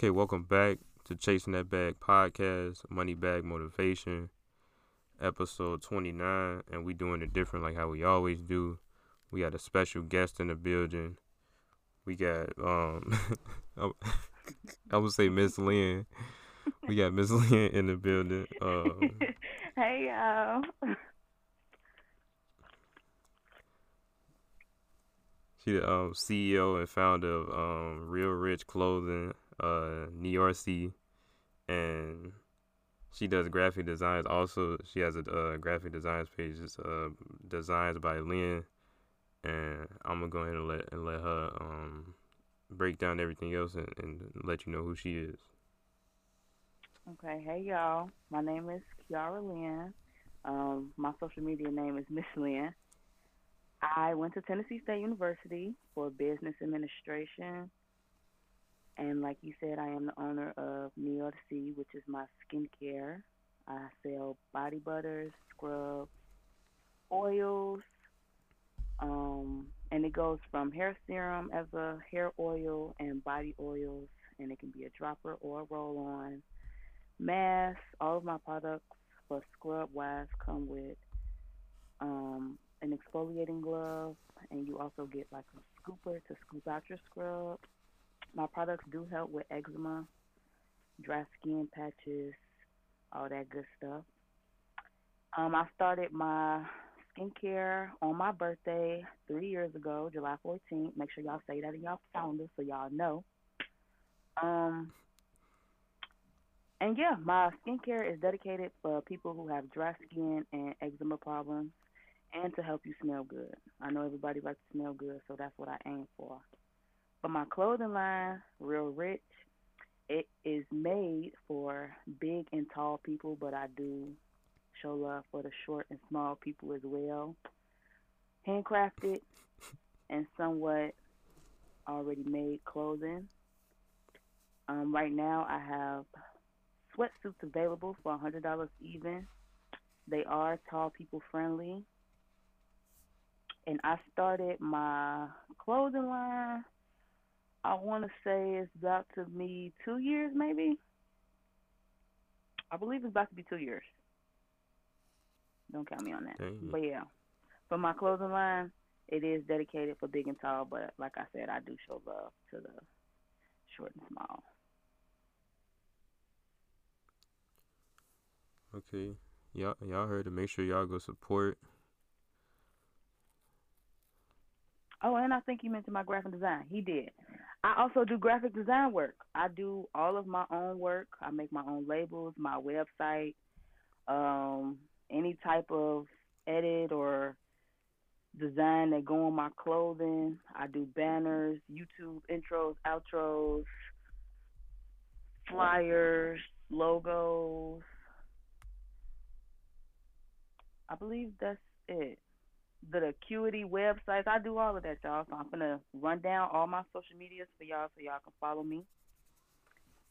Okay, welcome back to Chasing That Bag podcast, Money Bag Motivation, episode 29. And we doing it different like how we always do. We got a special guest in the building. We got, um, I would say Miss Lin. We got Miss Lin in the building. Um, hey, y'all. She the um, CEO and founder of um, Reall Richh Clothing, uh, City, and she does graphic designs. Also, she has a uh, graphic designs page. It's uh, designs by Lin, and I'm gonna go ahead and let and let her um, break down everything else and, and let you know who she is. Okay, hey y'all. My name is Kiara Lin. Um, my social media name is Miss Lin. I went to Tennessee State University for business administration. And like you said, I am the owner of Neo C, which is my skincare. I sell body butters, scrubs, oils, um, and it goes from hair serum as a hair oil and body oils, and it can be a dropper or a roll on. Mask, all of my products for scrub wise come with um, an exfoliating glove, and you also get like a scooper to scoop out your scrub. My products do help with eczema, dry skin patches, all that good stuff. Um, I started my skincare on my birthday three years ago, July 14th. Make sure y'all say that in y'all calendar so y'all know. Um, and yeah, my skincare is dedicated for people who have dry skin and eczema problems and to help you smell good. I know everybody likes to smell good, so that's what I aim for. But my clothing line, Reall Richh, it is made for big and tall people, but I do show love for the short and small people as well. Handcrafted and somewhat already made clothing. Um, right now, I have sweatsuits available for $100 even. They are tall people friendly and I started my clothing line. I want to say it's about to be two years, maybe. I believe it's about to be two years. Don't count me on that. Dang. But yeah, for my clothing line, it is dedicated for big and tall. But like I said, I do show love to the short and small. Okay, y'all y'all heard it. Make sure y'all go support Oh, and I think you mentioned my graphic design. He did. I also do graphic design work. I do all of my own work. I make my own labels, my website, um, any type of edit or design that go on my clothing. I do banners, YouTube intros, outros, flyers, logos. I believe that's it the Acuity websites. I do all of that, y'all. So I'm gonna run down all my social medias for y'all so y'all can follow me.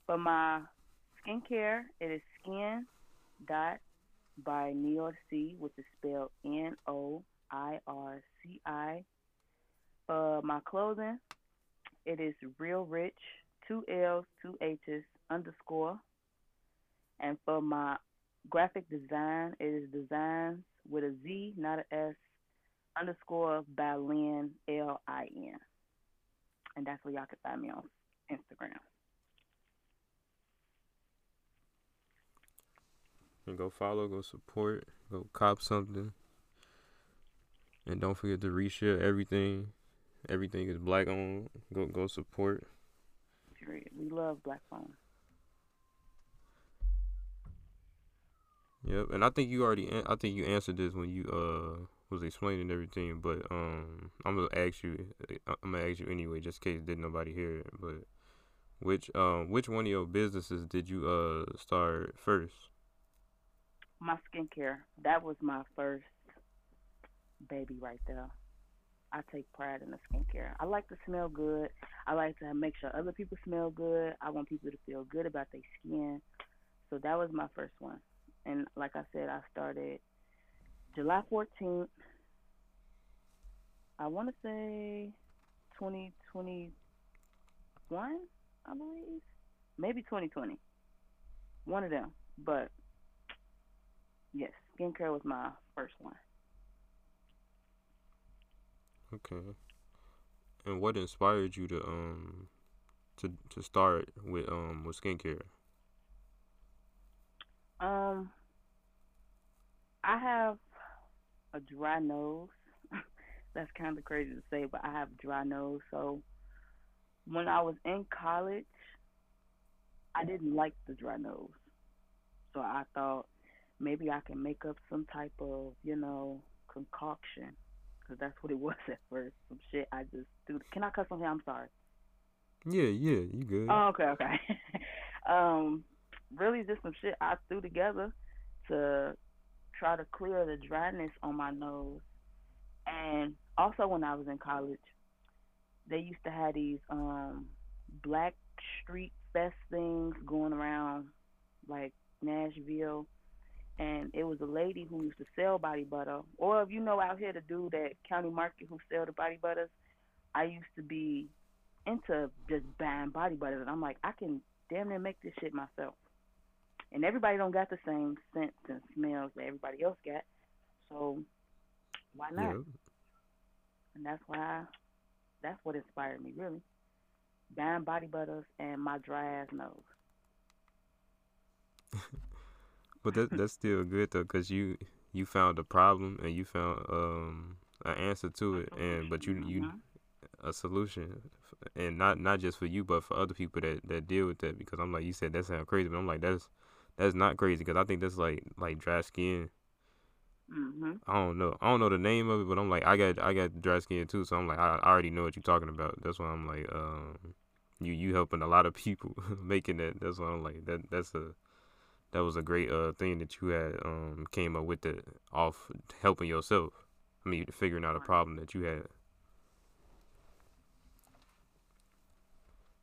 For my skincare, it is skin dot by Noirci, C, which is spelled N O I R C I. For my clothing, it is real rich, two L's, two H's underscore. And for my graphic design, it is designs with a Z, not an S, underscore by Lin L I N. And that's where y'all can find me on Instagram. And go follow, go support, go cop something. And don't forget to reshare everything. Everything is black on. Go go support. Period. We love black phone. Yep, and I think you already. I think you answered this when you uh was explaining everything, but um, I'm gonna ask you. I'm gonna ask you anyway, just in case did nobody hear it. But which um, which one of your businesses did you uh start first? My skincare. That was my first baby right there. I take pride in the skincare. I like to smell good. I like to make sure other people smell good. I want people to feel good about their skin. So that was my first one. And like I said, I started July 14th, I want to say 2021, I believe. maybe 2020. One of them, but yes, skincare was my first one. Okay. And what inspired you to um to to start with um with skincare? Um, I have a dry nose. That's kind of crazy to say, but I have a dry nose. So when I was in college, I didn't like the dry nose. So I thought maybe I can make up some type of, you know, concoction. Because that's what it was at first. Some shit I just threw. Can I cuss on here? I'm sorry. Yeah, yeah, you good. Oh, okay, okay. um, really just some shit I threw together to try to clear the dryness on my nose. And also when I was in college, they used to have these um black street fest things going around like Nashville and it was a lady who used to sell body butter. Or if you know out here the dude at County Market who sell the body butters, I used to be into just buying body butters and I'm like, I can damn near make this shit myself and everybody don't got the same scents and smells that everybody else got. So why not? Yeah. And that's why that's what inspired me really. Buying body butters and my dry ass nose. but that that's still good though, cause you you found a problem and you found um an answer to it, and but you you Mhm. a solution, and not not just for you, but for other people that that deal with that. Because I'm like you said, that sounds crazy, but I'm like that's that's not crazy, cause I think that's like like dry skin. Mhm. I don't know. I don't know the name of it, but I'm like I got I got dry skin too, so I'm like I, I already know what you're talking about. That's why I'm like um you you helping a lot of people making that. That's why I'm like that that's a that was a great uh thing that you had um came up with it off helping yourself. I mean figuring out a problem that you had.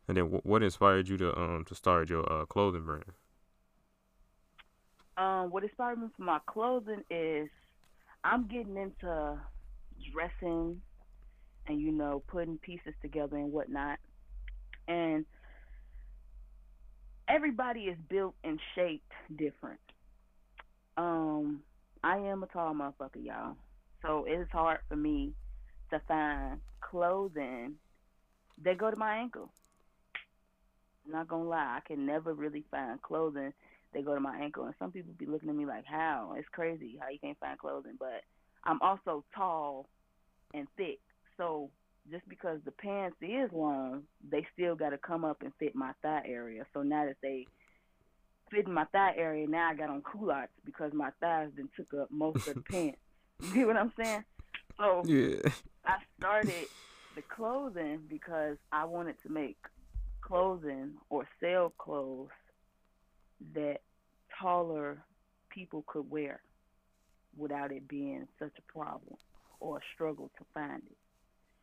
And then what inspired you to um to start your uh clothing brand? Um, what inspired me for my clothing is I'm getting into dressing and you know putting pieces together and whatnot, and everybody is built and shaped different. Um, I am a tall motherfucker, y'all, so it's hard for me to find clothing that go to my ankle. Not gonna lie, I can never really find clothing they go to my ankle and some people be looking at me like how? It's crazy how you can't find clothing. But i'm also tall and thick so just because the pants is long they still got to come up and fit my thigh area. So now that they fit in my thigh area now i got on culottes because my thighs then took up most of the pants. You get what i'm saying? So Yeah. I started the clothing because I wanted to make clothing or sell clothes that taller people could wear without it being such a problem or a struggle to find it.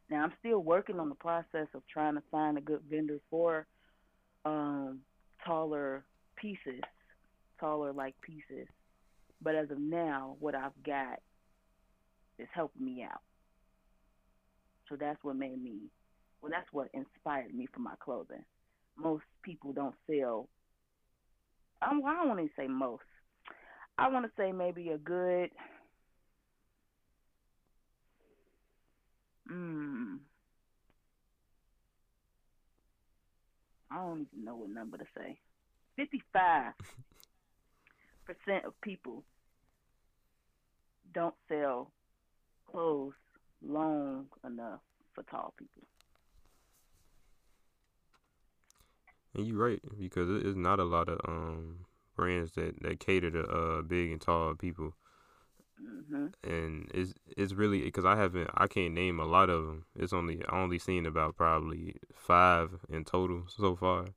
Now I'm still working on the process of trying to find a good vendor for um taller pieces, taller like pieces. But as of now, what I've got is helping me out. So that's what made me, well, that's what inspired me for my clothing. Most people don't sell, I don't, want to say most. I want to say maybe a good, mm, I don't even know what number to say. 55% of people don't sell clothes long enough for tall people. And you're right because it's not a lot of um brands that that cater to uh big and tall people, hmm and it's it's really because I haven't I can't name a lot of them. It's only I only seen about probably five in total so far.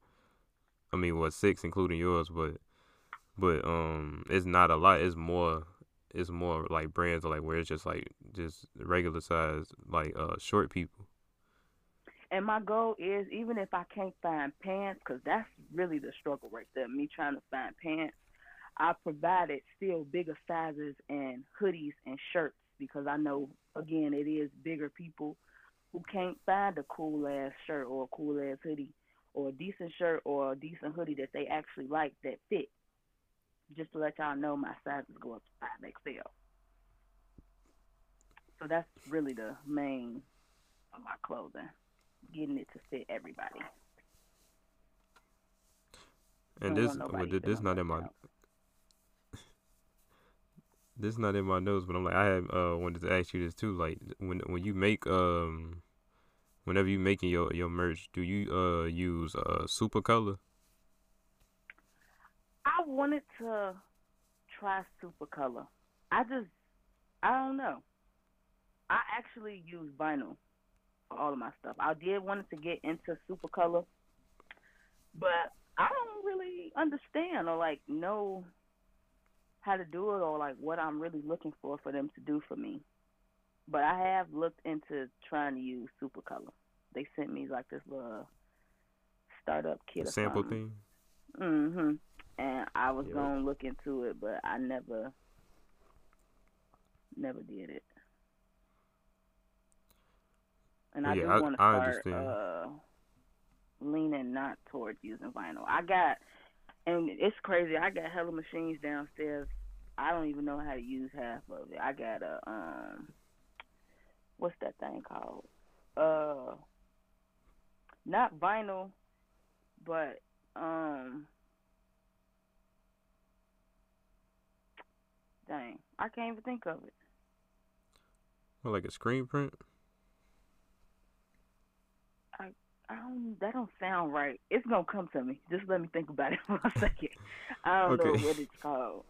I mean, what six including yours, but but um, it's not a lot. It's more it's more like brands like where it's just like just regular size like uh short people. And my goal is even if I can't find pants, because that's really the struggle right there, me trying to find pants, I provided still bigger sizes and hoodies and shirts because I know, again, it is bigger people who can't find a cool ass shirt or a cool ass hoodie or a decent shirt or a decent hoodie that they actually like that fit. Just to let y'all know, my sizes go up to five XL. So that's really the main of my clothing, getting it to fit everybody. And this, well, this not in my, this not in my notes, but I'm like, I have uh wanted to ask you this too. Like, when when you make um, whenever you making your your merch, do you uh use uh Supacolor? I wanted to try Supacolor. I just, I don't know. I actually use vinyl all of my stuff. I did wanted to get into Supacolor, but I don't really understand or like know how to do it or like what I'm really looking for for them to do for me. But I have looked into trying to use Supacolor. They sent me like this little startup kit. sample thing. Mhm. And I was yep. gonna look into it, but I never, never did it. And I yeah, do want to start uh, leaning not towards using vinyl. I got, and it's crazy. I got hella machines downstairs. I don't even know how to use half of it. I got a um, what's that thing called? Uh, not vinyl, but um, dang, I can't even think of it. Well, like a screen print. I don't. That don't sound right. It's gonna come to me. Just let me think about it for a second. I don't okay. know what it's called.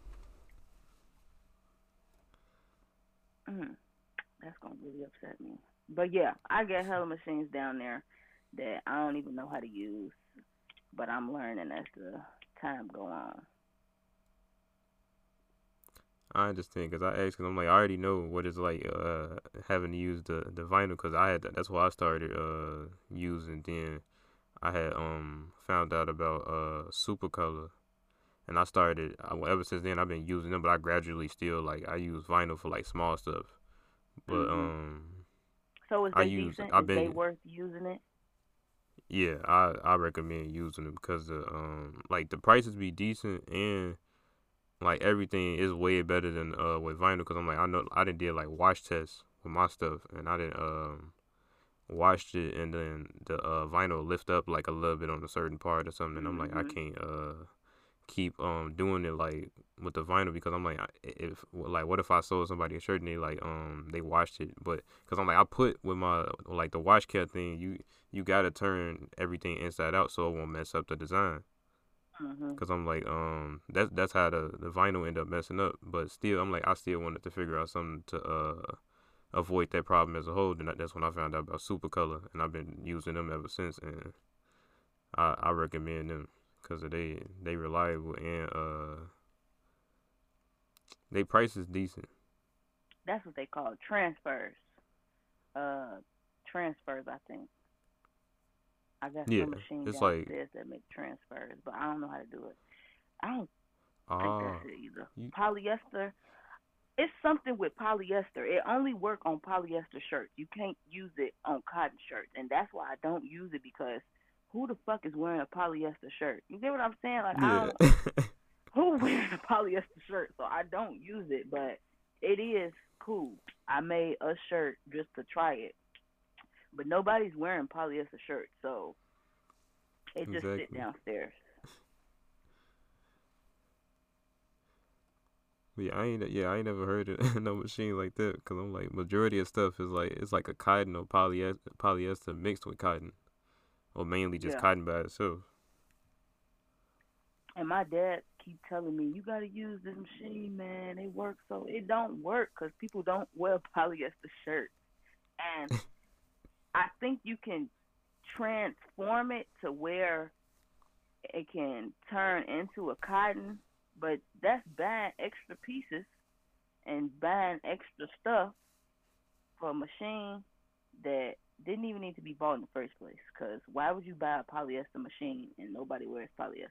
Mm, that's gonna really upset me. But yeah, I got hella machines down there that I don't even know how to use, but I'm learning as the time go on. I understand because I asked because I'm like I already know what it's like uh, having to use the the vinyl because I had that's why I started uh, using. Then I had um found out about uh Supacolor, and I started ever since then I've been using them. But I gradually still like I use vinyl for like small stuff, but mm-hmm. um. So is they I use, decent? I've been, is they worth using it? Yeah, I I recommend using them because the um like the prices be decent and like everything is way better than uh with vinyl because I'm like I know I didn't did like wash tests with my stuff and I didn't um washed it and then the uh vinyl lift up like a little bit on a certain part or something and I'm like I mm-hmm. can't uh keep um doing it like with the vinyl because I'm like if like what if I sold somebody a shirt and they like um they washed it but because I'm like I put with my like the wash cat thing you you gotta turn everything inside out so it won't mess up the design. Mm-hmm. Cause I'm like, um, that's that's how the, the vinyl end up messing up. But still, I'm like, I still wanted to figure out something to uh avoid that problem as a whole. And that's when I found out about Supacolor, and I've been using them ever since. And I I recommend them because they they reliable and uh they price is decent. That's what they call transfers. Uh, transfers, I think. I got yeah, some machine it's like, that make transfers, but I don't know how to do it. I don't uh, think that's ah, it either. You, polyester. It's something with polyester. It only work on polyester shirts. You can't use it on cotton shirts, and that's why I don't use it because who the fuck is wearing a polyester shirt? You get what I'm saying? Like, yeah. I don't, who wearing a polyester shirt? So I don't use it, but it is cool. I made a shirt just to try it but nobody's wearing polyester shirts, so it just exactly. sit downstairs. Yeah, I ain't. Yeah, I ain't never heard of no machine like that. Cause I'm like, majority of stuff is like it's like a cotton or polyester, polyester mixed with cotton, or mainly just yeah. cotton by itself. And my dad keep telling me, you gotta use this machine, man. It works so it don't work because people don't wear polyester shirts, and I think you can transform it to where it can turn into a cotton, but that's buying extra pieces and buying extra stuff for a machine that didn't even need to be bought in the first place. Because why would you buy a polyester machine and nobody wears polyester?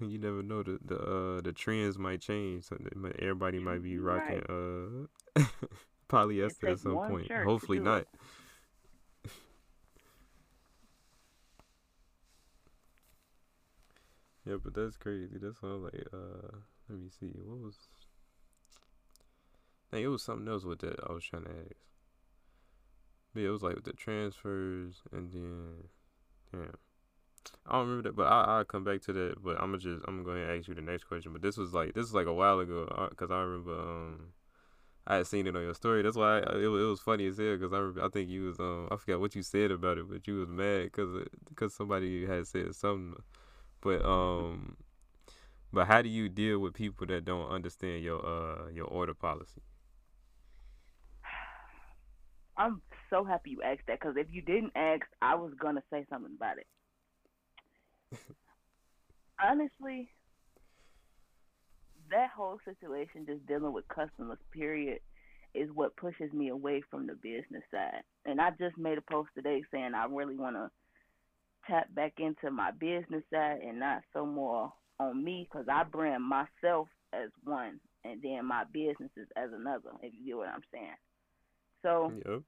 you never know the the uh, the trends might change. So everybody might be rocking right. uh polyester at some point. Hopefully not. yeah, but that's crazy. That's all like uh let me see. What was Now, it was something else with that I was trying to ask. But yeah, it was like with the transfers and then yeah. I don't remember that, but I will come back to that. But I'm gonna just I'm gonna ask you the next question. But this was like this is like a while ago uh, because I remember um I had seen it on your story. That's why I, it, it was funny as hell. Cause I I think you was um I forgot what you said about it, but you was mad cause cause somebody had said something. But um, but how do you deal with people that don't understand your uh your order policy? I'm so happy you asked that because if you didn't ask, I was gonna say something about it. Honestly, that whole situation, just dealing with customers, period, is what pushes me away from the business side. And I just made a post today saying I really want to tap back into my business side and not so more on me because I brand myself as one and then my businesses as another, if you get what I'm saying. So, Yep.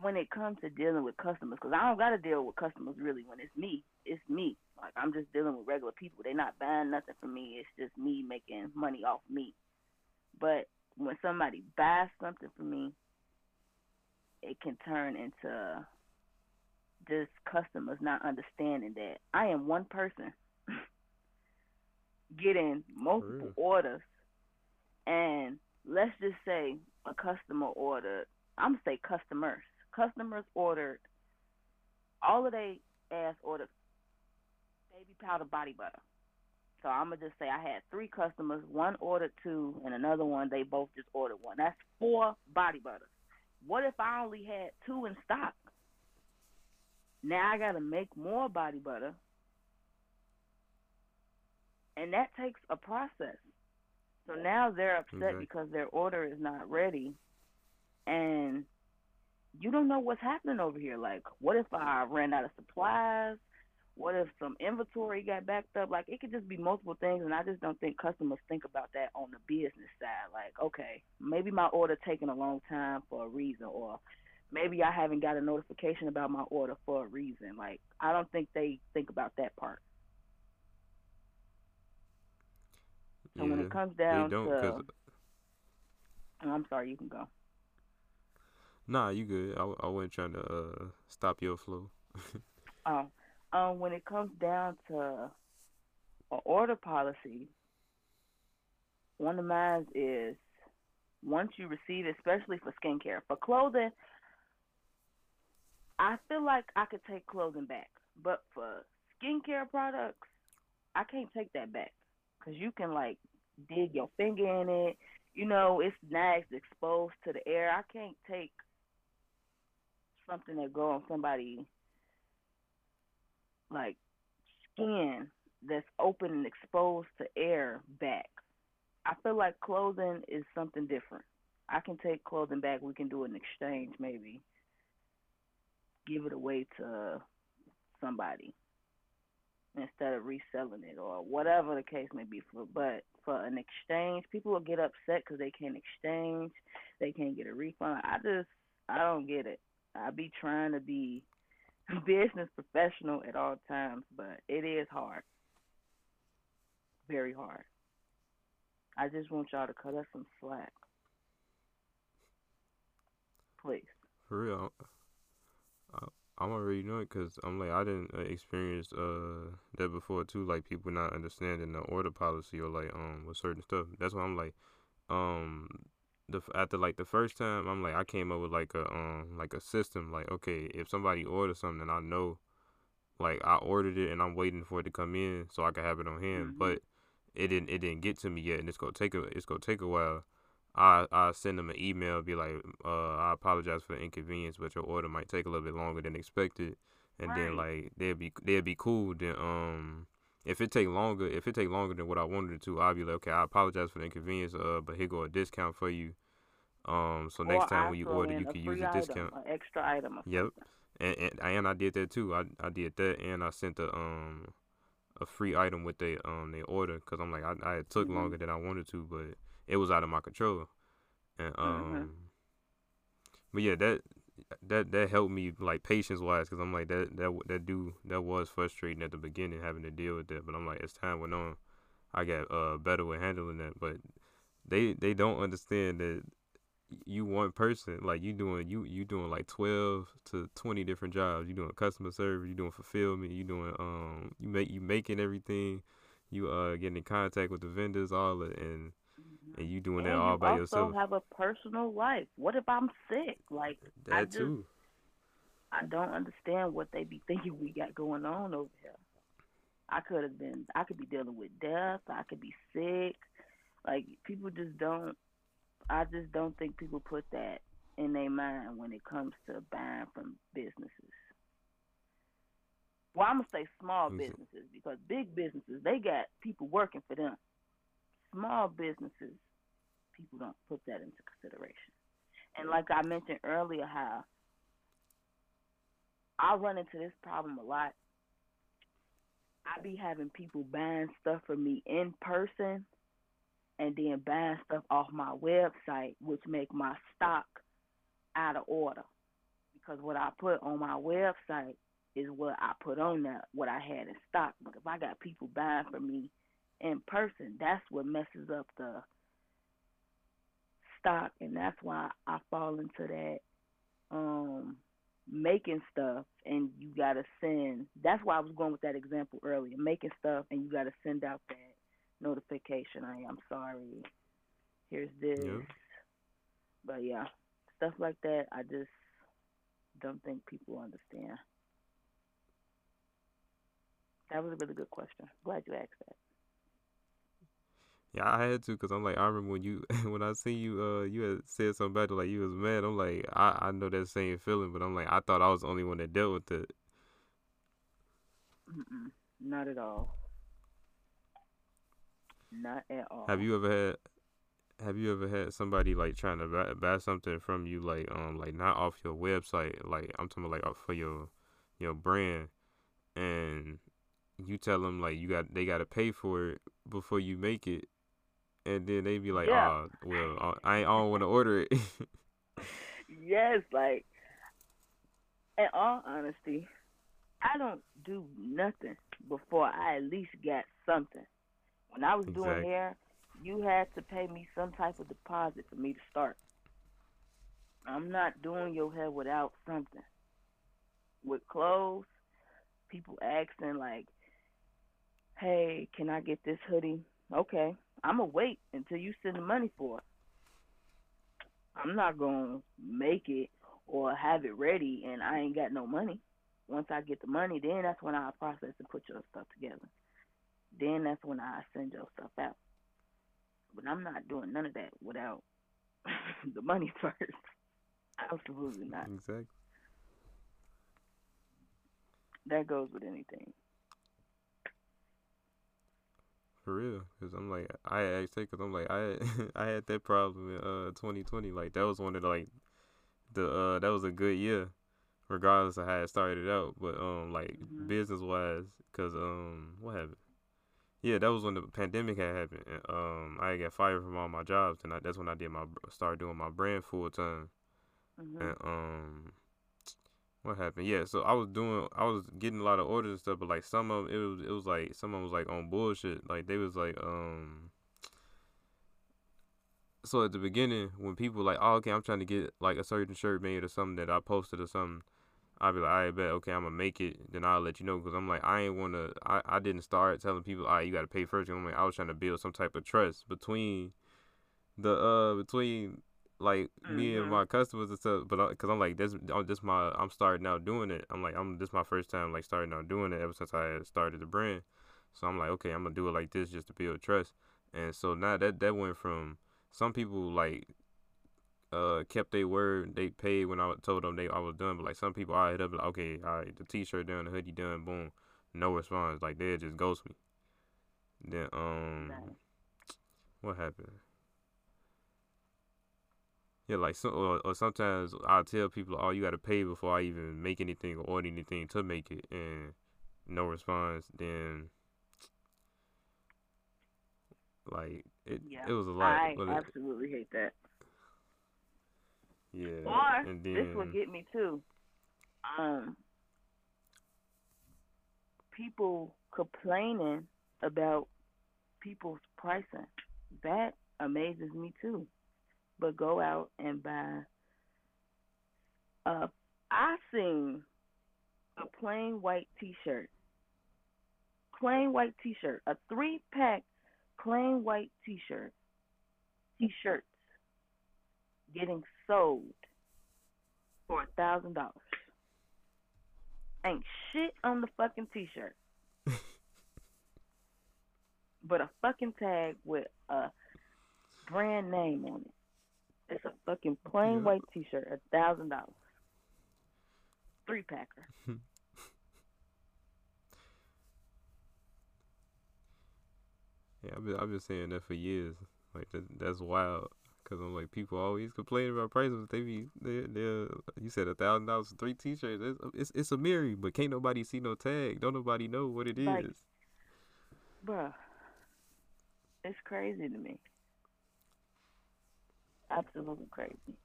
When it comes to dealing with customers, because I don't got to deal with customers really when it's me. It's me. Like I'm just dealing with regular people. They're not buying nothing from me. It's just me making money off me. But when somebody buys something from me, it can turn into just customers not understanding that I am one person getting multiple orders, and let's just say a customer ordered. I'm gonna say customers. Customers ordered all of they ass ordered baby powder body butter. So I'm gonna just say I had three customers. One ordered two, and another one they both just ordered one. That's four body butters. What if I only had two in stock? Now I gotta make more body butter, and that takes a process. So now they're upset Exactly. because their order is not ready, and you don't know what's happening over here. Like, what if I ran out of supplies? What if some inventory got backed up? Like, it could just be multiple things, and I just don't think customers think about that on the business side. Like, okay, maybe my order taking a long time for a reason, or maybe I haven't got a notification about my order for a reason. Like, I don't think they think about that part. So when it comes down to, I'm sorry, you can go. Nah, you good. I, I wasn't trying to uh stop your flow. Oh, um, when it comes down to a order policy, one of mine is once you receive, especially for skincare, for clothing, I feel like I could take clothing back, but for skincare products, I can't take that back because you can like dig your finger in it. You know, it's nice, exposed to the air. I can't take something that go on somebody like skin that's open and exposed to air back. I feel like clothing is something different. I can take clothing back. We can do an exchange, maybe. Give it away to somebody instead of reselling it or whatever the case may be. For but for an exchange, people will get upset because they can't exchange, they can't get a refund. I just I don't get it. I be trying to be business professional at all times, but it is hard. Very hard. I just want y'all to cut us some slack. Please. For real, I'm already knowing because I'm like I didn't uh, experience uh that before too. Like people not understanding the order policy or like um with certain stuff. That's why I'm like um the after like the first time I'm like I came up with like a um like a system like okay if somebody orders something I know like I ordered it and I'm waiting for it to come in so I can have it on hand Mhm. but it didn't it didn't get to me yet and it's gonna take a it's gonna take a while. I I send them an email, be like, uh, I apologize for the inconvenience, but your order might take a little bit longer than expected, and then like they'll be they'll be cool. Then um, if it take longer, if it take longer than what I wanted it to, I'll be like, okay, I apologize for the inconvenience, uh, but here go a discount for you. Um, so next or time when you order, you can use a item, discount. an extra item Yep. And, and and I did that too. I I did that, and I sent a um a free item with they um they order because I'm like I I it took Mhm. longer than I wanted to, but it was out of my control. And Mhm. um, but yeah, that that that helped me like patience wise because I'm like that that that do that was frustrating at the beginning having to deal with that, but I'm like as time went on, I got uh better with handling that. But they they don't understand that you one person like you doing you you doing like 12 to 20 different jobs you doing customer service you doing fulfillment you doing um you make you making everything you uh getting in contact with the vendors all of, and and you doing and that all you by also yourself have a personal life. What if I'm sick? Like I that just too I don't understand what they be thinking we got going on over here. I could have been I could be dealing with death, I could be sick. Like people just don't I just don't think people put that in their mind when it comes to buying from businesses. Well, I'm gonna say small businesses because big businesses they got people working for them. Small businesses, people don't put that into consideration. And like I mentioned earlier, how I run into this problem a lot. I be having people buying stuff for me in person and then buying stuff off my website, which make my stock out of order. Because what I put on my website is what I put on that, what I had in stock. But if I got people buying from me in person, that's what messes up the stock, and that's why I fall into that um making stuff and you gotta send that's why I was going with that example earlier, making stuff and you gotta send out that notification. I am sorry. Here's this. Yeah. But yeah, stuff like that I just don't think people understand. That was a really good question. Glad you asked that. Yeah, I had to because I'm like I remember when you when I seen you uh you had said something about it like you was mad. I'm like I I know that same feeling, but I'm like I thought I was the only one that dealt with it. Mm-mm, not at all. Not at all. Have you ever had have you ever had somebody like trying to buy, buy something from you like um like not off your website like I'm talking about like off for your your brand and you tell them like you got they got to pay for it before you make it and then they be like Yeah. oh well uh, I I don't want to order it Yes, like in all honesty, I don't do nothing before I at least got something. When I was doing hair, you had to pay me some type of deposit for me to start. I'm not doing your hair without something. With clothes, people asking like, "Hey, can I get this hoodie?" Okay, I'm gonna wait until you send the money for it. I'm not gonna make it or have it ready and I ain't got no money. Once I get the money, then that's when I process and put your stuff together. Then that's when I send your stuff out. But I'm not doing none of that without the money first. Absolutely not. exactly That goes with anything. For real, cause I'm like I her, cause I'm like I I had that problem in uh 2020. Like that was one of the, like the uh that was a good year, regardless of how it started out. But um like Mhm. business wise, cause um what happened? Yeah, that was when the pandemic had happened. And, um I got fired from all my jobs, and I, that's when I did my started doing my brand full time. hmm And um, what happened? Yeah, so I was doing, I was getting a lot of orders and stuff, but like some of it was, it was like some of 'em was like on bullshit. Like they was like, um. So at the beginning, when people like, oh, okay, I'm trying to get like a certain shirt made or something that I posted or something, I'd be like, I bet, okay, I'm gonna make it. Then I'll let you know because I'm like, I ain't wanna, I, I didn't start telling people, all right, you gotta pay first. I'm like, I was trying to build some type of trust between the uh between like me and Mhm. my customers and stuff. But because I'm like, this, I'm this my, I'm starting out doing it. I'm like, I'm this my first time like starting out doing it ever since I started the brand. So I'm like, okay, I'm gonna do it like this just to build trust. And so now that that went from some people like uh kept their word, they paid when I told them they I was done. But like some people, I hit up like, okay, all right, the t-shirt done, the hoodie done, boom, no response. Like they just ghost me. Then um, what happened? Yeah, like so, or, or sometimes I'll tell people, "Oh, you got to pay before I even make anything or order anything to make it," and no response. Then, like it, Yeah, it was a lot. I absolutely hate that. Yeah. Or and this then will get me too. Um, people complaining about people's pricing. That amazes me too. But go out and buy. Uh, I seen a plain white T-shirt. Plain white T-shirt. A three-pack plain white T-shirt. T-shirts getting sold for a thousand dollars. Ain't shit on the fucking t-shirt. but a fucking tag with a brand name on it. It's a fucking plain Yeah. white t-shirt, a thousand dollars. Three packer. Yeah, I've been I've been saying that for years. Like that, that's wild. Cause I'm like people always complain about prices. but They be they you said a thousand dollars for three t-shirts. It's, it's it's a mirror, but can't nobody see no tag. Don't nobody know what it is. Like- Bruh. It's crazy to me. Absolutely crazy.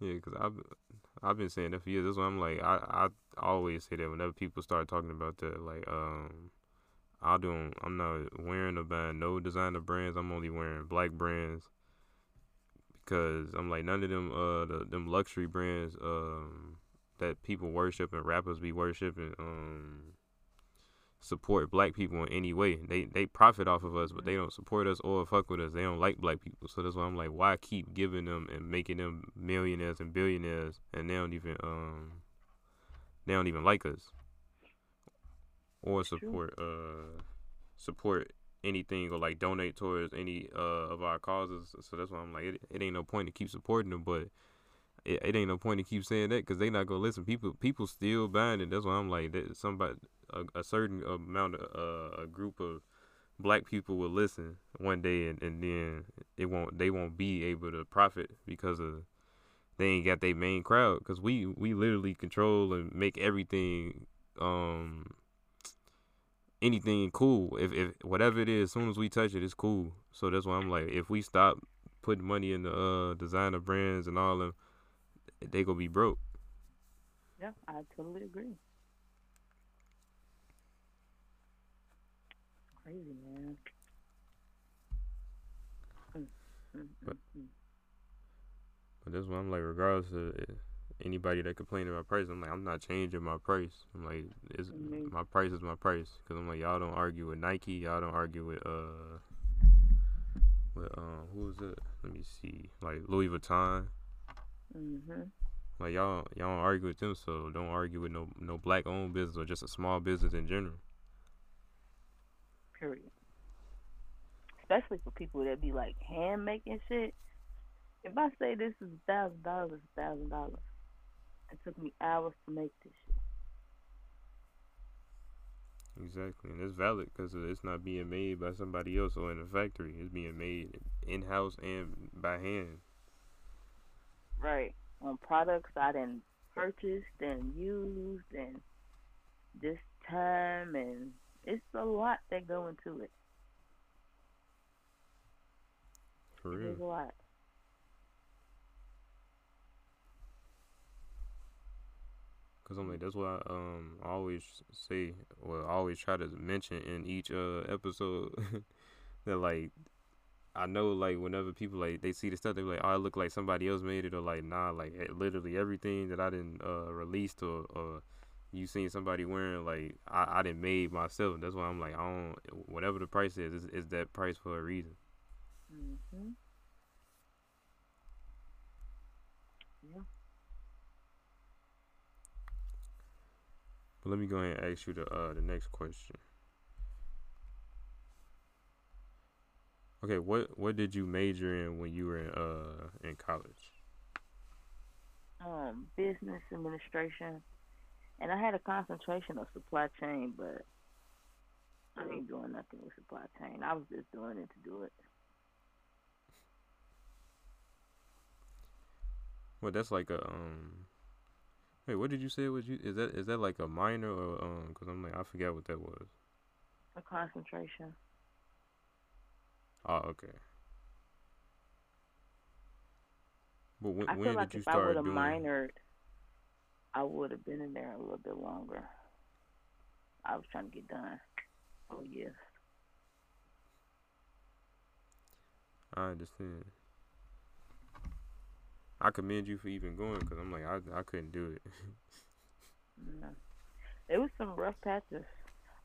Yeah, cause I've I've been saying that for years. That's why I'm like I I always say that whenever people start talking about that, like um, I don't I'm not wearing or buying no designer brands. I'm only wearing black brands because I'm like none of them uh the, them luxury brands um that people worship and rappers be worshiping um support black people in any way. They they profit off of us, but they don't support us or fuck with us. They don't like black people. So that's why I'm like, why keep giving them and making them millionaires and billionaires and they don't even um they don't even like us or support uh support anything or like donate towards any uh of our causes. So that's why I'm like, it, it ain't no point to keep supporting them, but it, it ain't no point to keep saying that because they not gonna listen. People people still buying it. That's why I'm like that. Somebody a, a certain amount of uh, a group of black people will listen one day and, and then it won't they won't be able to profit because of they ain't got their main crowd because we we literally control and make everything um anything cool if if whatever it is as soon as we touch it it's cool so that's why i'm like if we stop putting money in the uh designer brands and all them they gonna be broke Yeah, I totally agree. Crazy, man. Mm, mm, But- mm. But that's why I'm like, regardless of uh, anybody that complain about price, I'm like, I'm not changing my price. I'm like, it's Mhm. my price is my price. Cause I'm like, y'all don't argue with Nike, y'all don't argue with uh, with um, who is it? Let me see, like Louis Vuitton. Mhm. Like y'all, y'all don't argue with them, so don't argue with no no black owned business or just a small business in general. Period. Especially for people that be like hand making shit. If I say this is a thousand dollars, it's a thousand dollars. It took me hours to make this shit. Exactly, and it's valid because it's not being made by somebody else or in a factory. It's being made in house and by hand. Right. On products I done purchased and used and this time and it's a lot that go into it. For real. is a lot. Cause I'm like that's why um I always say well I always try to mention in each uh episode that like I know like whenever people like they see the stuff they're like oh it look like somebody else made it or like nah like eh, literally everything that I didn't uh released or or you seen somebody wearing like I I didn't made myself that's why I'm like I don't whatever the price is is, is that price for a reason Mhm. Yeah. But let me go ahead and ask you the uh the next question okay what what did you major in when you were in uh in college Um, business administration. And I had a concentration of supply chain, but I ain't doing nothing with supply chain. I was just doing it to do it. Well, that's like a um. Wait, what did you say? Was you is that is that like a minor or um? Because I'm like I forget what that was. A concentration. Oh, okay. But when, I feel when like did you start doing? I would have minored. I would have been in there a little bit longer. I was trying to get done. Oh yes. I understand. I commend you for even going because I'm like I I couldn't do it. No. It was some rough patches.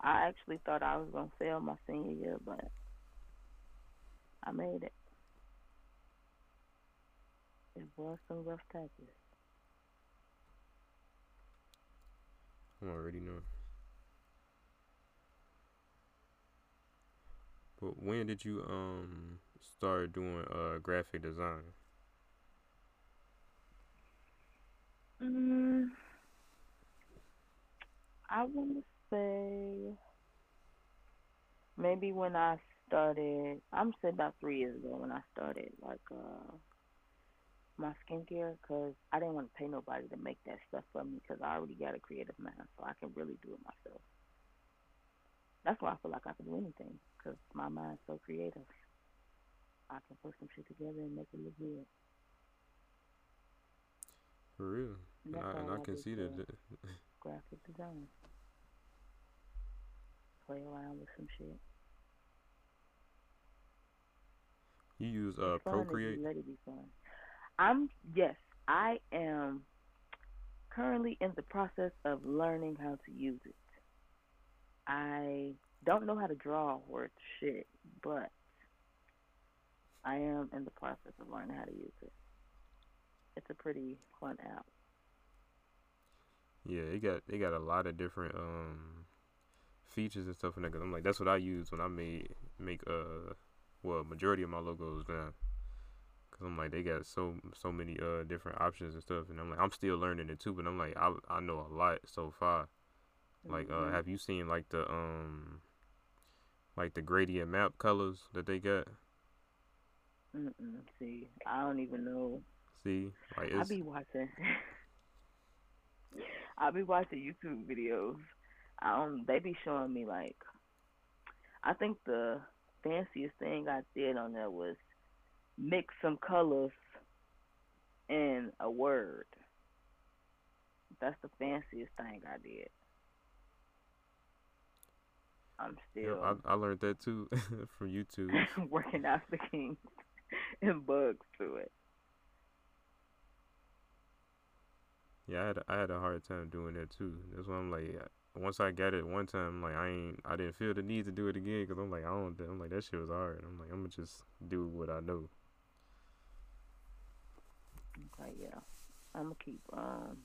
I actually thought I was gonna fail my senior year, but I made it. It was some rough patches. I already know. But when did you um start doing uh graphic design? Mm, I want to say maybe when I started. I'm say about three years ago when I started like uh my skincare because I didn't want to pay nobody to make that stuff for me because I already got a creative mind, so I can really do it myself. That's why I feel like I can do anything because my mind's so creative. I can put some shit together and make it look good. For real. And I, and I can see that. graphic design. Play around with some shit. You use uh Procreate. let it be fun. I'm yes, I am currently in the process of learning how to use it. I don't know how to draw worth shit, but I am in the process of learning how to use it. It's a pretty fun app. Yeah, it got it got a lot of different um features and stuff in there. Cause I'm like that's what I use when I made make uh well majority of my logos now. Cause I'm like they got so so many uh different options and stuff, and I'm like I'm still learning it too. But I'm like I I know a lot so far. Like uh Mhm. have you seen like the um like the gradient map colors that they got? Mm-mm. See, I don't even know See, like I be watching. I be watching YouTube videos. Um, they be showing me like. I think the fanciest thing I did on there was mix some colors in a word. That's the fanciest thing I did. I'm yeah, still I I learned that too from YouTube. working out the kinks and bugs to it. Yeah, I had a, I had a hard time doing that too. That's why I'm like, once I got it one time, like I ain't, I didn't feel the need to do it again because I'm like, I don't, I'm like that shit was hard. I'm like, I'm gonna just do what I know. Okay, yeah. I'm gonna keep um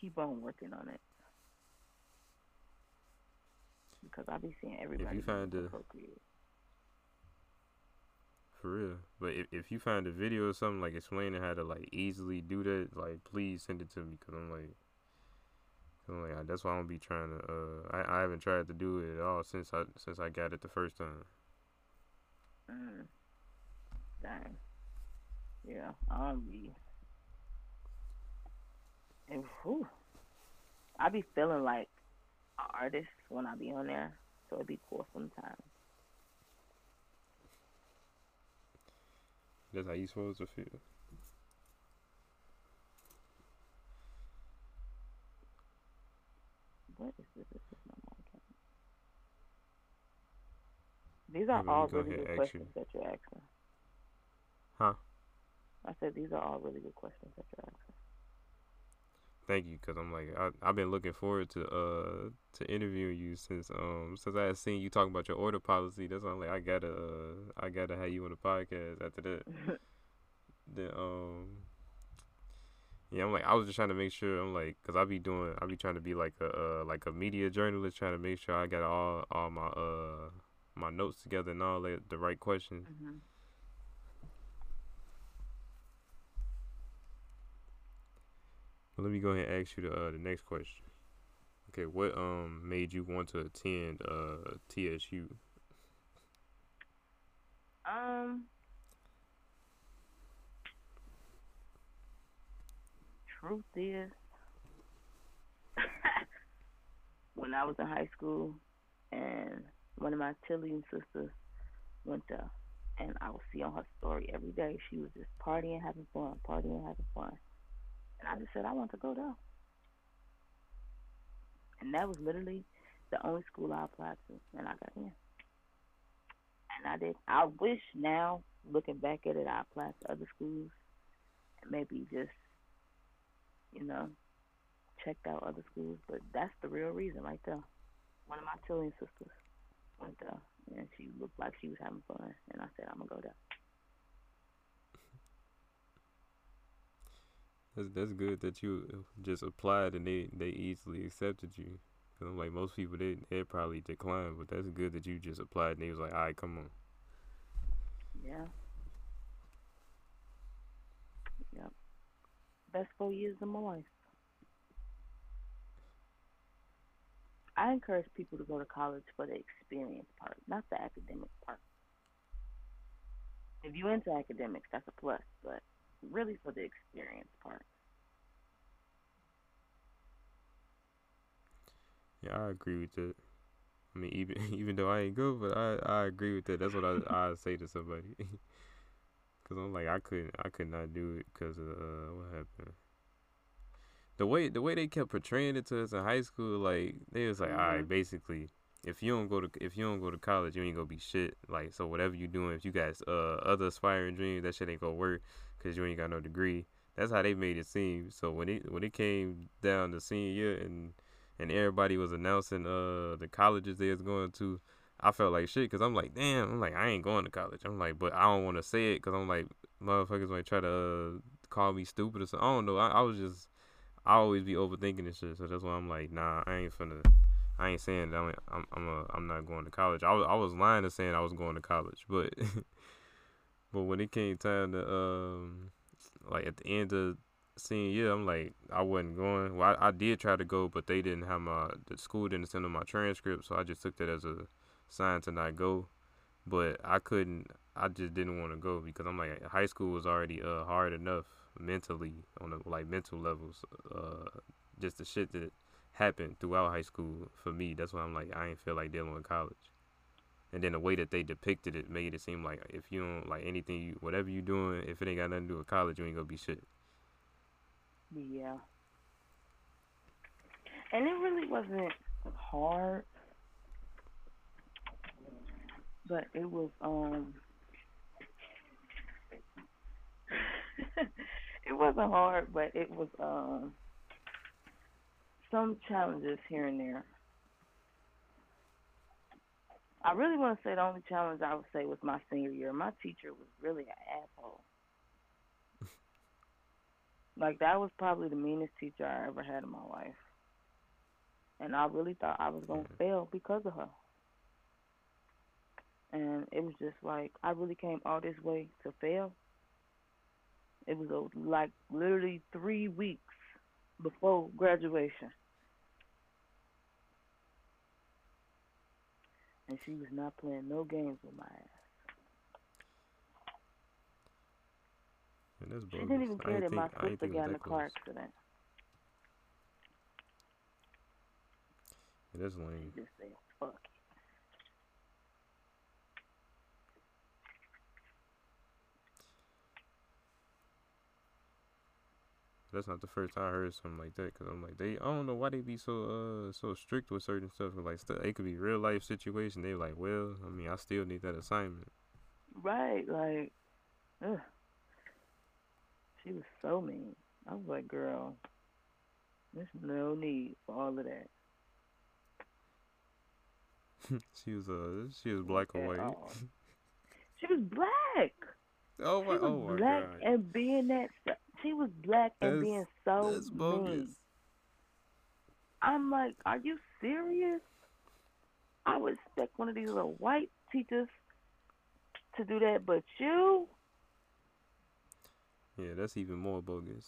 keep on working on it because I be seeing everybody find using a- Procreate. For real. But if if you find a video or something like explaining how to like easily do that, like please send it to me because I'm like, I'm like that's why I don't be trying to. Uh, I I haven't tried to do it at all since I since I got it the first time. Mm. Dang. Yeah, I'll be. And whew, I be feeling like an artist when I be on there, so it'd be cool sometimes. That's how you supposed to feel. What is this? This is my account. These are all let me go really good ask you. questions that you're asking. Huh? I said these are all really good questions that you're asking. Thank you, cause I'm like I I've been looking forward to uh to interviewing you since um since I had seen you talking about your order policy. That's why I'm like I gotta uh, I gotta have you on the podcast after that. Then um yeah I'm like I was just trying to make sure I'm like cause I be doing I be trying to be like a uh, like a media journalist trying to make sure I got all all my uh my notes together and all that the right questions. hmm But let me go ahead and ask you the uh, the next question. Okay, what um made you want to attend uh TSU? Um, truth is, when I was in high school, and one of my Chilean sisters went there, And I would see on her story every day she was just partying, having fun, partying, having fun. And I just said I want to go there. And that was literally the only school I applied to, and I got in. And I did. I wish now, looking back at it, I applied to other schools, and maybe just, you know, checked out other schools. But that's the real reason, right there. One of my Chilean sisters went there, and she looked like she was having fun, and I said, I'm gonna go there. That's that's good that you uh, just applied and they they easily accepted you. Cause like most people they they probably declined, but that's good that you just applied and they was like, all right, come on. Yeah. Yep. Best four years of my life. I encourage people to go to college for the experience part, not the academic part. If you're into academics, that's a plus, but really for the experience part. Yeah, I agree with that. I mean, even even though I ain't good, but I I agree with that. That's what I I say to somebody. Cause I'm like I couldn't I could not do it because of uh, what happened. The way the way they kept portraying it to us in high school, like they was like, Mm-hmm. all right, basically, if you don't go to if you don't go to college, you ain't gonna be shit. Like so, whatever you doing, if you got uh other aspiring dreams, that shit ain't gonna work because you ain't got no degree. That's how they made it seem. So when it when it came down to senior year and and everybody was announcing uh the colleges they was going to, I felt like shit because I'm like, damn, I'm like I ain't going to college. I'm like, but I don't want to say it because I'm like motherfuckers might try to uh, call me stupid or something. I don't know. I, I was just I always be overthinking this shit, so that's why I'm like, nah, I ain't finna. I ain't saying that I'm I'm a, I'm not going to college. I was I was lying to saying I was going to college, but but when it came time to um like at the end of senior year, I'm like I wasn't going. Well, I, I did try to go, but they didn't have my the school didn't send them my transcript, so I just took that as a sign to not go. But I couldn't. I just didn't want to go because I'm like high school was already uh hard enough mentally on the like mental levels. Uh, just the shit that happened throughout high school for me. That's why I'm like I ain't feel like dealing with college. And then the way that they depicted it made it seem like if you don't like anything, you whatever you're doing, if it ain't got nothing to do with college, you ain't gonna be shit. Yeah. And it really wasn't hard, but it was um it wasn't hard, but it was um some challenges here and there. I really want to say the only challenge I would say was my senior year. My teacher was really an asshole. Like that was probably the meanest teacher I ever had in my life. And I really thought I was gonna mm-hmm. fail because of her. And it was just like I really came all this way to fail. It was like literally three weeks before graduation. And she was not playing no games with my ass. And that's She didn't even care that my think- I sister got in a car accident. Yeah, that's lame. She just said, fuck That's not the first time I heard something like that. Cause I'm like, they, I don't know why they be so, uh, so strict with certain stuff. Like, st- it could be real life situation. They like, well, I mean, I still need that assignment. Right, like, ugh. She was so mean. I was like, girl, there's no need for all of that. she was, uh, she was black or white. She was black. Oh She my, was oh my black god. and being that. so- She was black and That's- being so That's mean. I'm like, are you serious? I would expect one of these little white teachers to do that, but you, Yeah, that's even more bogus.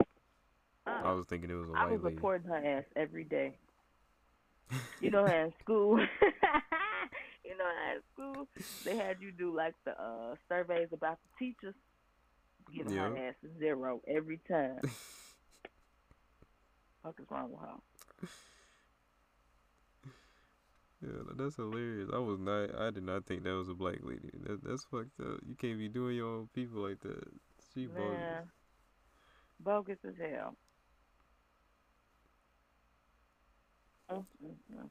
uh, I was thinking it was a white I was lady. reporting her ass every day. You know in school, you know in school they had you do like the uh surveys about the teachers. Giving her Yeah. ass a zero every time. What is wrong with her? Yeah, that's hilarious. I was not. I did not think that was a black lady. That, that's fucked up. You can't be doing your own people like that. She bogus. Man, bogus as hell. Mm-mm-mm.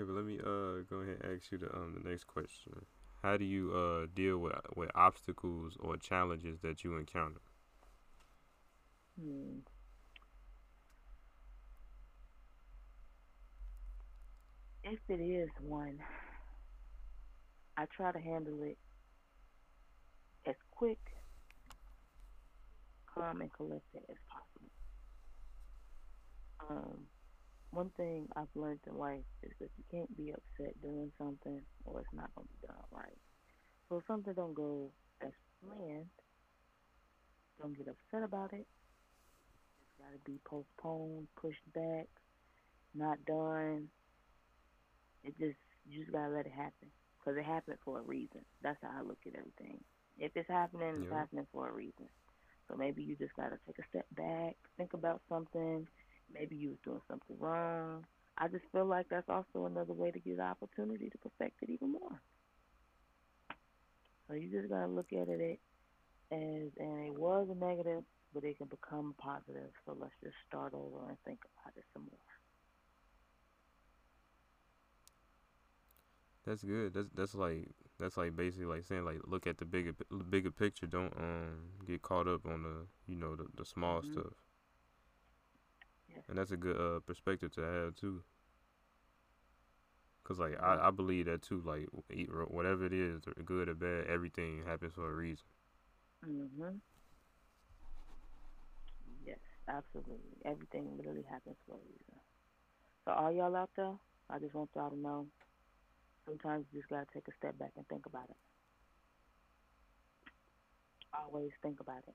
Okay, but let me uh go ahead and ask you the um the next question. How do you uh deal with with obstacles or challenges that you encounter? Hmm. If it is one, I try to handle it as quick, calm, and collected as possible. Um, one thing I've learned in life is that you can't be upset doing something or it's not gonna be done right. So if something don't go as planned, don't get upset about it. It's gotta be postponed, pushed back, not done. It just you just gotta let it happen because it happened for a reason. That's how I look at everything. If it's happening, it's happening for a reason. So maybe you just gotta take a step back, think about something. Maybe you was doing something wrong. I just feel like that's also another way to get the opportunity to perfect it even more. So you just gotta look at it as, and it was a negative, but it can become positive. So let's just start over and think about it some more. That's good. That's that's like that's like basically like saying like look at the bigger bigger picture. Don't um get caught up on the you know the the small Mhm. stuff. And that's a good uh perspective to have too. Cause like. I, I believe that too. Like whatever it is, good or bad, everything happens for a reason. Mhm. Yes, absolutely. Everything literally happens for a reason. So all y'all out there, I just want y'all to know. Sometimes you just gotta take a step back and think about it. Always think about it.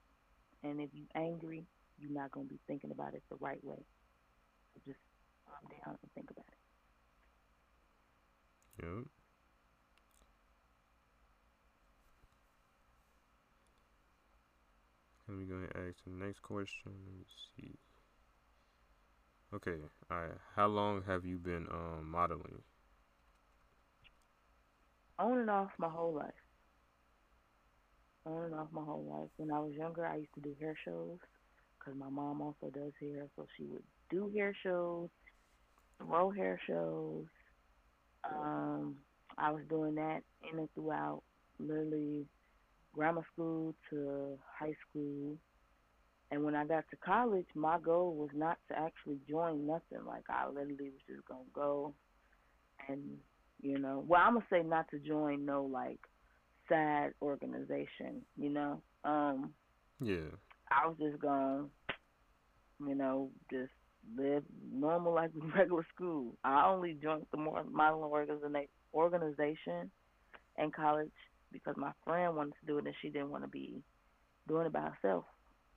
And if you're angry, you're not gonna be thinking about it the right way. So just calm down and think about it. Yep. Let me go ahead and ask the next question. Let me see. Okay, alright. How long have you been um modeling? On and off my whole life. On and off my whole life. When I was younger, I used to do hair shows because my mom also does hair, so she would do hair shows, throw hair shows. Um, I was doing that in and throughout, literally grammar school to high school. And when I got to college, my goal was not to actually join nothing. Like I literally was just gonna go and you know, well, I'm gonna say not to join no like sad organization. You know, um, Yeah. I was just gonna, you know, just live normal like in regular school. I only joined the modeling organiza- organization in college because my friend wanted to do it and she didn't want to be doing it by herself.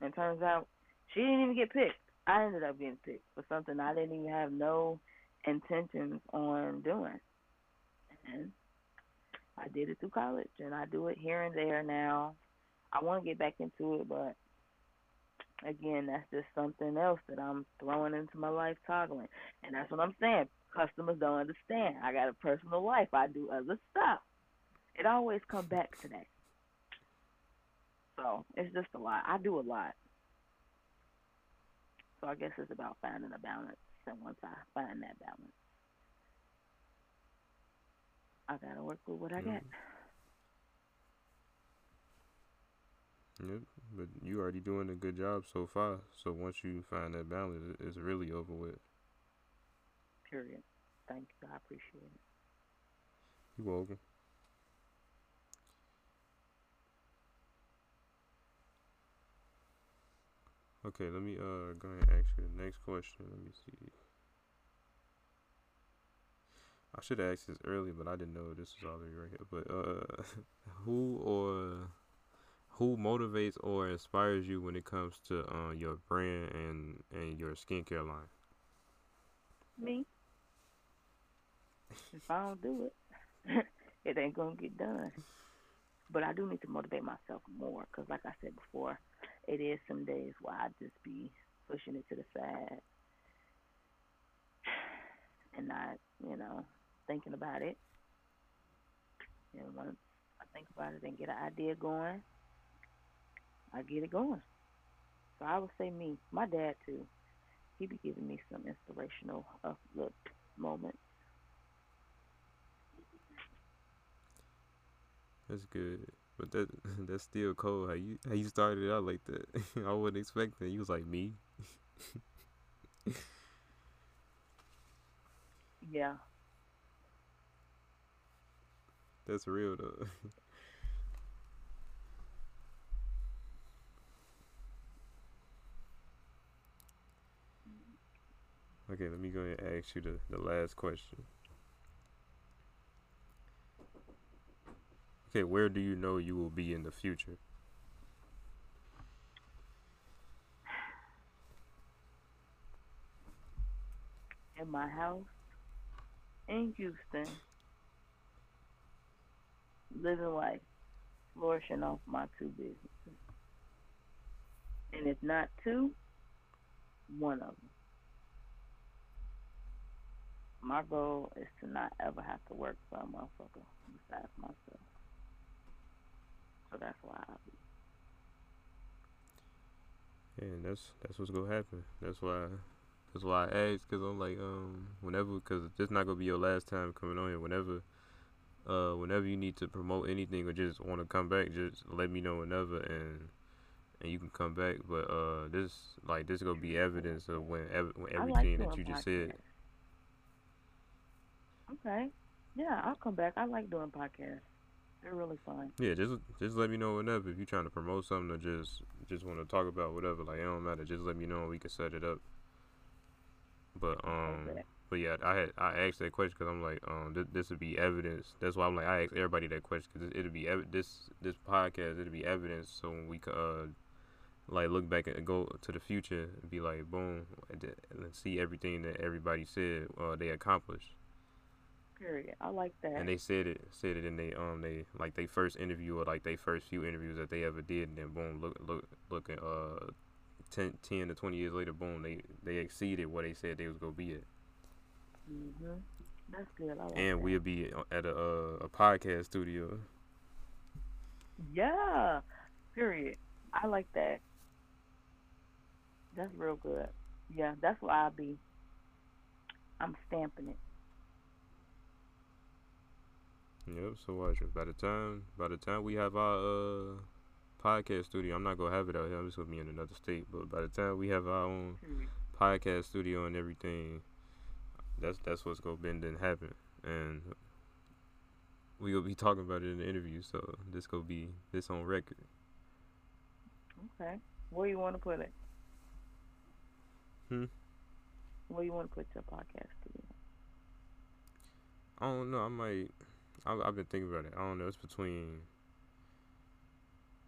And turns out she didn't even get picked. I ended up getting picked for something I didn't even have no intentions on doing. And I did it through college and I do it here and there now. I want to get back into it, but again, that's just something else that I'm throwing into my life toggling. And that's what I'm saying. Customers don't understand. I got a personal life. I do other stuff. It always comes back to that. So it's just a lot. I do a lot. So I guess it's about finding a balance. And once I find that balance, I gotta work with what I mm-hmm. got. Yep. But you already doing a good job so far. So once you find that balance, it's really over with. Period. Thank you. I appreciate it. You're welcome. Okay, let me uh go ahead and ask you the next question. Let me see. I should have asked this earlier, but I didn't know this was already right here. But uh, who or who motivates or inspires you when it comes to uh, your brand and and your skincare line? Me. If I don't do it, it ain't gonna get done. But I do need to motivate myself more, cause like I said before, it is some days where I just be pushing it to the side and not, you know, thinking about it. And once I think about it and get an idea going, I get it going. So I would say me, my dad too. He be giving me some inspirational uplift moments. That's good. But that that's still cold. How you how you started out like that? I wouldn't expect that. You was like me. yeah. That's real though. Okay, let me go ahead and ask you the, the last question. Okay, where do you know you will be in the future? In my house in Houston, living life, flourishing off my two businesses. And if not two, one of them. My goal is to not ever have to work for a motherfucker besides myself. So that's why I'll be. Yeah, and that's that's what's gonna happen. That's why that's why I asked, cause I'm like, um, whenever, cause this not gonna be your last time coming on here. Whenever, uh, whenever you need to promote anything or just want to come back, just let me know whenever, and and you can come back. But uh, this like this gonna be evidence of when, ev- when everything like that you just said. Okay, yeah, I'll come back. I like doing podcasts. They're really fun. Yeah, just just let me know whenever if you're trying to promote something or just just want to talk about whatever. Like it don't matter. Just let me know and we can set it up. But um, Okay. but yeah, I had I asked that question because I'm like, um, this, this would be evidence. That's why I'm like, I asked everybody that question because it, it'll be ev- this this podcast. It'll be evidence, so when we could uh, like look back and go to the future and be like, boom, and and see everything that everybody said uh, they accomplished, Period. I like that. and they said it said it in they um they like they first interview or like they first few interviews that they ever did, and then boom, look look looking uh. 10, 10 to 20 years later, boom, they, they exceeded what they said they was going to be at. mhm. That's good. I like and that. we'll be at a uh, a podcast studio. Yeah. Period. I like that. That's real good. Yeah, that's where I'll be. I'm stamping it. Yep. So watch it. By the time by the time we have our uh, podcast studio, I'm not gonna have it out here. I'm just gonna be in another state. But by the time we have our own Period. podcast studio and everything, that's that's what's gonna bend and happen. And we gonna be talking about it in the interview. So this gonna be this on record. Okay. Where you want to put it? Hmm? Where you want to put your podcast studio? I don't know. I might. I, I've been thinking about it. I don't know. It's between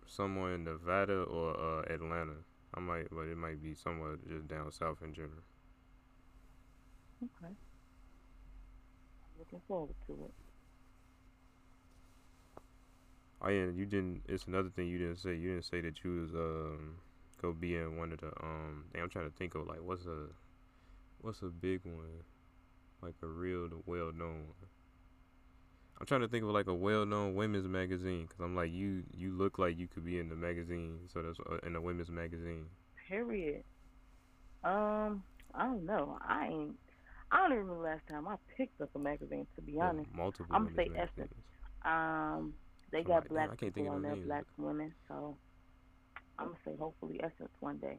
somewhere in Nevada or uh, Atlanta. I might, but it might be somewhere just down south in general. Okay. Looking forward to it. Oh yeah, you didn't. It's another thing you didn't say. You didn't say that you was um go be in one of the um. Dang, I'm trying to think of like what's a what's a big one, like a real well known one. I'm trying to think of like a well known women's magazine because I'm like you you look like you could be in the magazine, so that's uh, in a women's magazine. Period. Um, I don't know. I ain't. I don't even remember last time I picked up a magazine. To be honest, multiple. I'ma women's say Essence. um, they I'm got like, black I can't think people of on there, black women. So I'm gonna say hopefully Essence one day.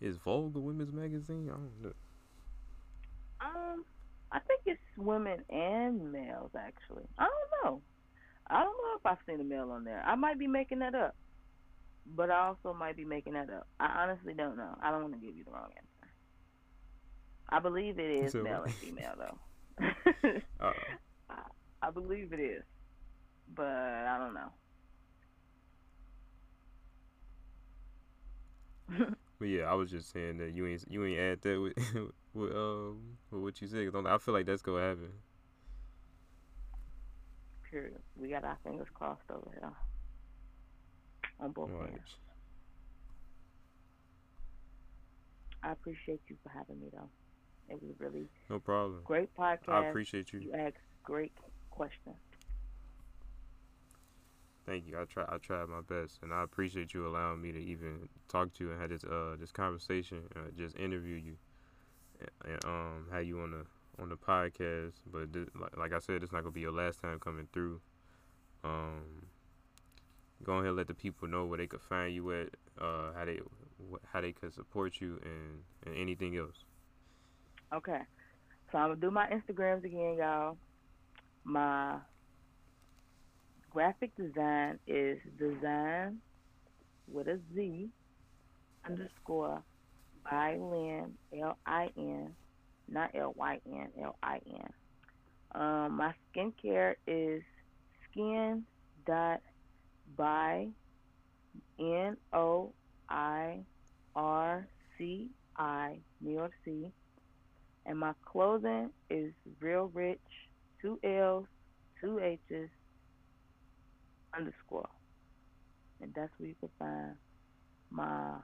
Is Vogue a women's magazine? I don't know. Um, I think it's women and males actually. I don't know. I don't know if I've seen a male on there. I might be making that up, but I also might be making that up. I honestly don't know. I don't want to give you the wrong answer. I believe it is So- male and female though. Uh, I, I believe it is, but I don't know. But yeah, I was just saying that you ain't you ain't add that with with um with what you said. 'cause I feel like that's gonna happen. Period. We got our fingers crossed over here. on both Right. ends. I appreciate you for having me though. It was really No problem. great podcast. I appreciate you. You asked great questions. Thank you. I try. I tried my best, and I appreciate you allowing me to even talk to you and have this uh this conversation, uh, just interview you, and um have you on the on the podcast. But this, like, like I said, it's not gonna be your last time coming through. Um, go ahead and let the people know where they could find you at, uh, how they how they could support you, and and anything else. Okay. So I'm gonna do my Instagrams again, y'all. My graphic design is design with a Z underscore by Lin L I N, not L Y N L I N. Um, my skincare is skin dot by N O I R C I New York City. And my clothing is real rich, two L's, two H's, underscore. And that's where you can find my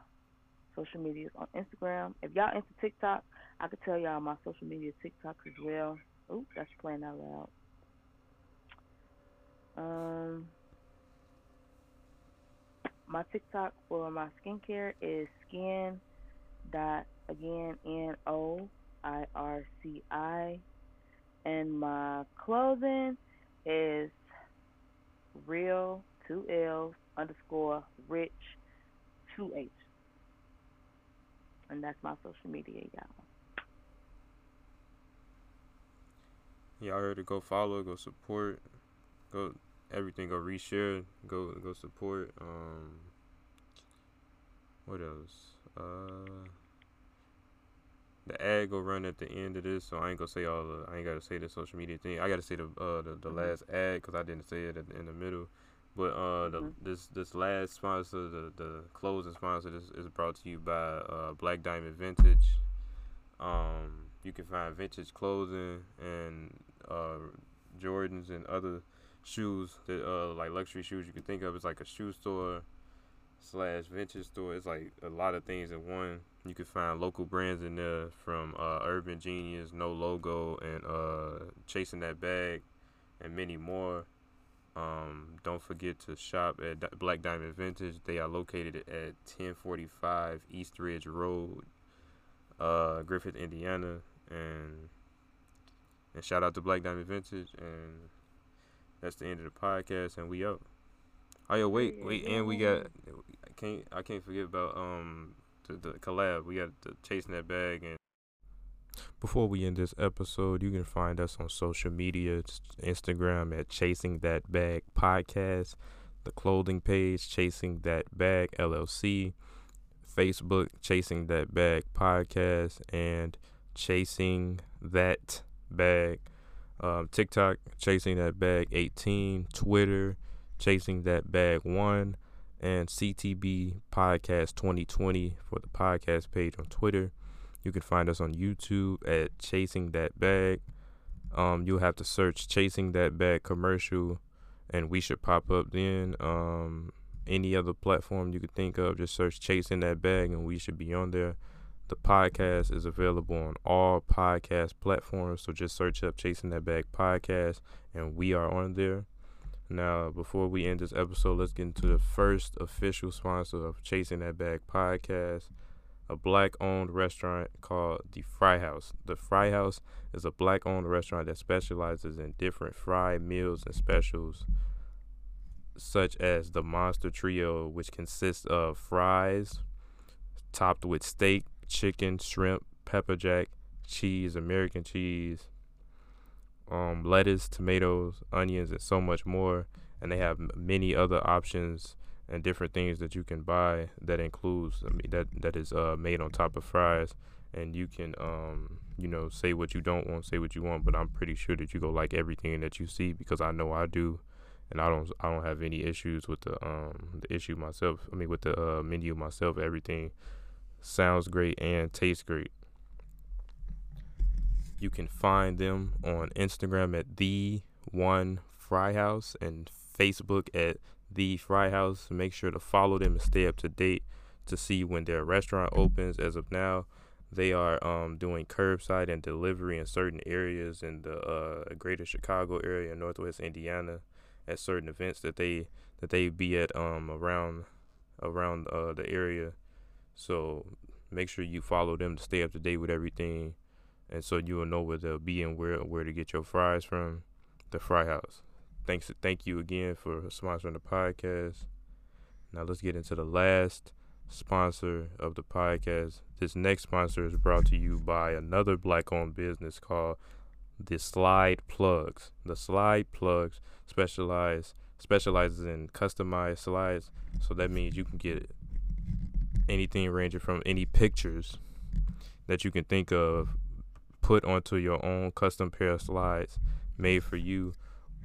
social medias on Instagram. If y'all into TikTok, I could tell y'all my social media TikToks as well. Ooh, that's playing out loud. Um, my TikTok for my skincare is skin dot again N O I R C I, and my clothing is real two L's underscore rich two H, and that's my social media, y'all. Y'all heard to Go follow. Go support. Go everything. Go reshare. Go go support. Um. What else? Uh. The ad go run at the end of this, so I ain't gonna say all the. I ain't gotta say the social media thing. I gotta say the uh the, the Mhm. last ad because I didn't say it at, in the middle. But uh, the Mhm. this this last sponsor, the the closing sponsor, this is brought to you by uh Black Diamond Vintage. Um, you can find vintage clothing and uh Jordans and other shoes that uh like luxury shoes you can think of. It's like a shoe store slash vintage store. It's like a lot of things in one. You can find local brands in there from uh, Urban Genius, No Logo, and uh, Chasing That Bag, and many more. Um, don't forget to shop at Black Diamond Vintage. They are located at 1045 East Ridge Road, uh, Griffith, Indiana, and and shout out to Black Diamond Vintage. And that's the end of the podcast, and we out. Oh yeah, wait, wait, and we got I can't I can't forget about um the, the collab. We got the chasing that bag and. Before we end this episode, you can find us on social media, Instagram at Chasing That Bag Podcast, the clothing page Chasing That Bag LLC, Facebook Chasing That Bag Podcast, and Chasing That Bag. Um, TikTok Chasing That Bag 18, Twitter Chasing That Bag 1, and CTB Podcast 2020 for the podcast page on Twitter. You can find us on YouTube at Chasing That Bag. Um, you'll have to search Chasing That Bag commercial, and we should pop up then. Um, any other platform you could think of, just search Chasing That Bag, and we should be on there. The podcast is available on all podcast platforms, so just search up Chasing That Bag podcast, and we are on there. Now, before we end this episode, let's get into the first official sponsor of Chasing That Bag podcast, a black owned restaurant called The Fry House. The Fry House is a black owned restaurant that specializes in different fry meals and specials, such as the Monster Trio, which consists of fries topped with steak, chicken, shrimp, pepper jack, cheese, American cheese, um, lettuce, tomatoes, onions, and so much more. And they have many other options and different things that you can buy that includes I mean, that that is uh, made on top of fries. And you can um, you know say what you don't want, say what you want, but I'm pretty sure that you go like everything that you see because I know I do. And I don't, I don't have any issues with the, um, the issue myself. I mean, with the uh, menu myself, everything sounds great and tastes great. You can find them on Instagram at the One Fry House and Facebook at the Fry House. Make sure to follow them and stay up to date to see when their restaurant opens. As of now, they are um, doing curbside and delivery in certain areas in the uh, greater Chicago area, Northwest Indiana, at certain events that they that they be at um, around around uh, the area. So make sure you follow them to stay up to date with everything, and so you will know where they'll be and where where to get your fries from. The Fry House. Thanks, thank you again for sponsoring the podcast. Now let's get into the last sponsor of the podcast. This next sponsor is brought to you by another black owned business called the Slide Plugs. The Slide Plugs specialize specializes in customized slides. So that means you can get anything ranging from any pictures that you can think of put onto your own custom pair of slides made for you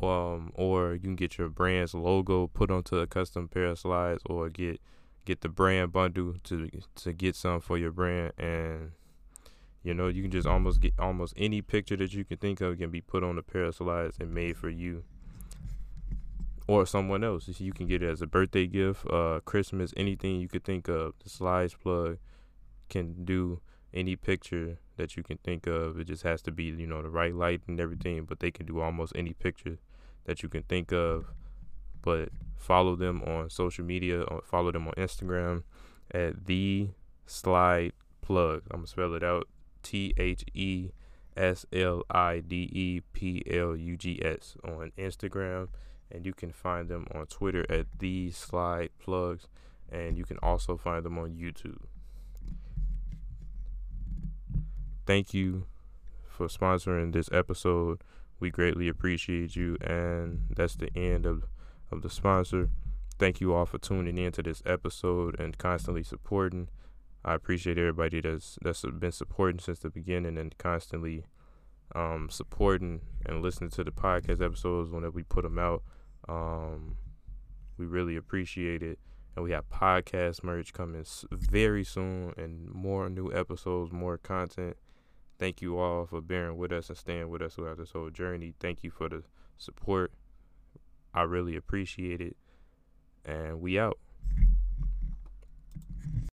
um, or you can get your brand's logo put onto a custom pair of slides or get get the brand bundle to to get some for your brand. And you know you can just almost get almost any picture that you can think of can be put on a pair of slides and made for you or someone else. You can get it as a birthday gift uh christmas anything you could think of. The slides plug can do any picture that you can think of it just has to be you know the right light and everything but they can do almost any picture that you can think of but follow them on social media or follow them on Instagram at the slide plug. I'm gonna spell it out T H E S L I D E P L U G S on Instagram, and you can find them on Twitter at the slide plugs, and you can also find them on YouTube. Thank you for sponsoring this episode. We greatly appreciate you, and that's the end of of the sponsor. Thank you all for tuning in to this episode and constantly supporting. I appreciate everybody that's that's been supporting since the beginning and constantly um, supporting and listening to the podcast episodes whenever we put them out. Um, we really appreciate it. And we have podcast merch coming very soon and more new episodes, more content. Thank you all for bearing with us and staying with us throughout this whole journey. Thank you for the support. I really appreciate it. And we out.